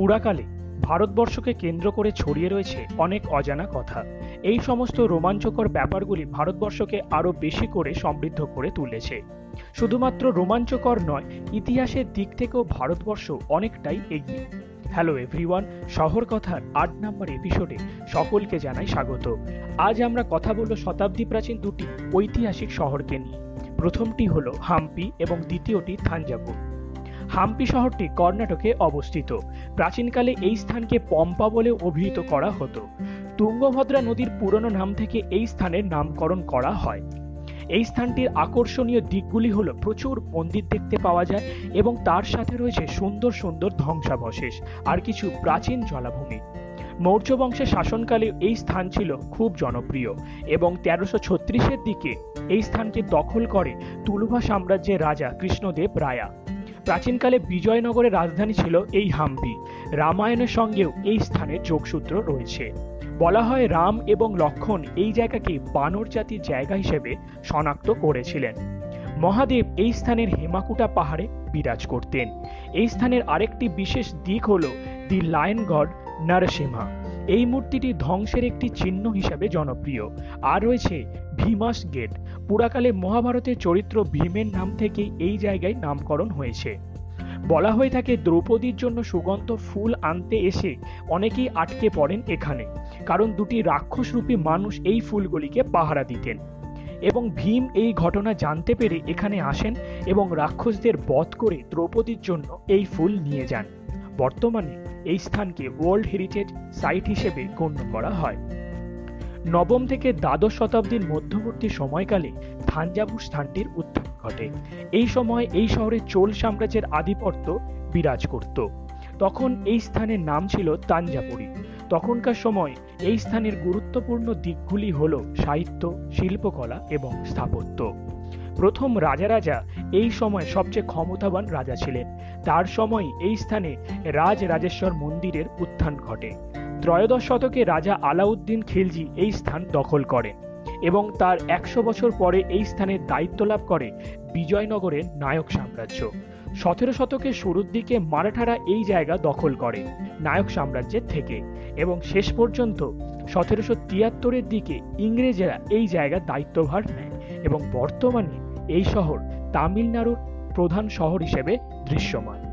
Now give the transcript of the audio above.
পুরাকালে ভারতবর্ষকে কেন্দ্র করে ছড়িয়ে রয়েছে অনেক অজানা কথা। এই সমস্ত রোমাঞ্চকর ব্যাপারগুলি ভারতবর্ষকে আরও বেশি করে সমৃদ্ধ করে তুলেছে। শুধুমাত্র রোমাঞ্চকর নয়, ইতিহাসের দিক থেকেও ভারতবর্ষ অনেকটাই এগিয়ে। হ্যালো এভরিওয়ান শহর কথার আট নম্বর এপিসোডে সকলকে জানাই স্বাগত। আজ আমরা কথা বলব শতাব্দী প্রাচীন দুটি ঐতিহাসিক শহরকে নিয়ে। প্রথমটি হলো হাম্পি এবং দ্বিতীয়টি থাঞ্জাভুর। হাম্পি শহরটি কর্ণাটকে অবস্থিত। প্রাচীনকালে এই স্থানকে পম্পা বলে অভিহিত করা হতো। তুঙ্গভদ্রা নদীর পুরনো নাম থেকে এই স্থানের নামকরণ করা হয়। এই স্থানটির আকর্ষণীয় দিকগুলি হলো প্রচুর মন্দির দেখতে পাওয়া যায় এবং তার সাথে রয়েছে সুন্দর সুন্দর ধ্বংসাবশেষ আর কিছু প্রাচীন জলাভূমি। মৌর্য বংশের শাসনকালে এই স্থান ছিল খুব জনপ্রিয় এবং তেরোশো ছত্রিশের দিকে এই স্থানকে দখল করে তুলুভা সাম্রাজ্যের রাজা কৃষ্ণদেব রায়া। প্রাচীনকালে বিজয়নগরের রাজধানী ছিল এই হাম্পি। রামায়ণের সঙ্গেও এই স্থানের যোগসূত্র রয়েছে। বলা হয় রাম এবং লক্ষণ এই জায়গাকে বানর জাতির জায়গা হিসেবে শনাক্ত করেছিলেন। মহাদেব এই স্থানের হেমাকুটা পাহাড়ে বিরাজ করতেন। এই স্থানের আরেকটি বিশেষ দিক হল দি লায়ন গড নরসিংহা। এই মূর্তিটি ধ্বংসের একটি চিহ্ন হিসাবে জনপ্রিয়। আর রয়েছে ভীমাস গেট। পুরাকালে মহাভারতের চরিত্র ভীমের নাম থেকে এই জায়গায় নামকরণ হয়েছে। বলা হয়ে থাকে দ্রৌপদীর জন্য সুগন্ধ ফুল আনতে এসে অনেকেই আটকে পড়েন এখানে, কারণ দুটি রাক্ষসরূপী মানুষ এই ফুলগুলিকে পাহারা দিতেন। এবং ভীম এই ঘটনা জানতে পেরে এখানে আসেন এবং রাক্ষসদের বধ করে দ্রৌপদীর জন্য এই ফুল নিয়ে যান। বর্তমানে এই স্থানকে ওয়ার্ল্ড হেরিটেজ সাইট হিসেবে গণ্য করা হয়। নবম থেকে দ্বাদশ শতাব্দীর মধ্যবর্তী সময়কালে থাঞ্জাভুর স্থানটির উত্থান ঘটে। এই সময় এই শহরে চোল সাম্রাজ্যের আধিপত্য বিরাজ করত। তখন এই স্থানের নাম ছিল তাঞ্জাপুরি তখনকার সময় এই স্থানের গুরুত্বপূর্ণ দিকগুলি হল সাহিত্য, শিল্পকলা এবং স্থাপত্য। প্রথম রাজা রাজা এই সময় সবচেয়ে ক্ষমতাবান রাজা ছিলেন। তার সময় এই স্থানে রাজ রাজেশ্বর মন্দিরের উত্থান ঘটে। ত্রয়োদশ শতকে রাজা আলাউদ্দিন খিলজি এই স্থান দখল করেন এবং তার একশো বছর পরে এই স্থানে দায়িত্ব লাভ করে বিজয়নগরের নায়ক সাম্রাজ্য। সতেরো শতকের শুরুর দিকে মারাঠারা এই জায়গা দখল করে নায়ক সাম্রাজ্যের থেকে এবং শেষ পর্যন্ত সতেরোশো তিয়াত্তরের দিকে ইংরেজেরা এই জায়গার দায়িত্বভার নেয় এবং বর্তমানে এই শহর তামিলনাড়ুর প্রধান শহর হিসেবে দৃশ্যমান।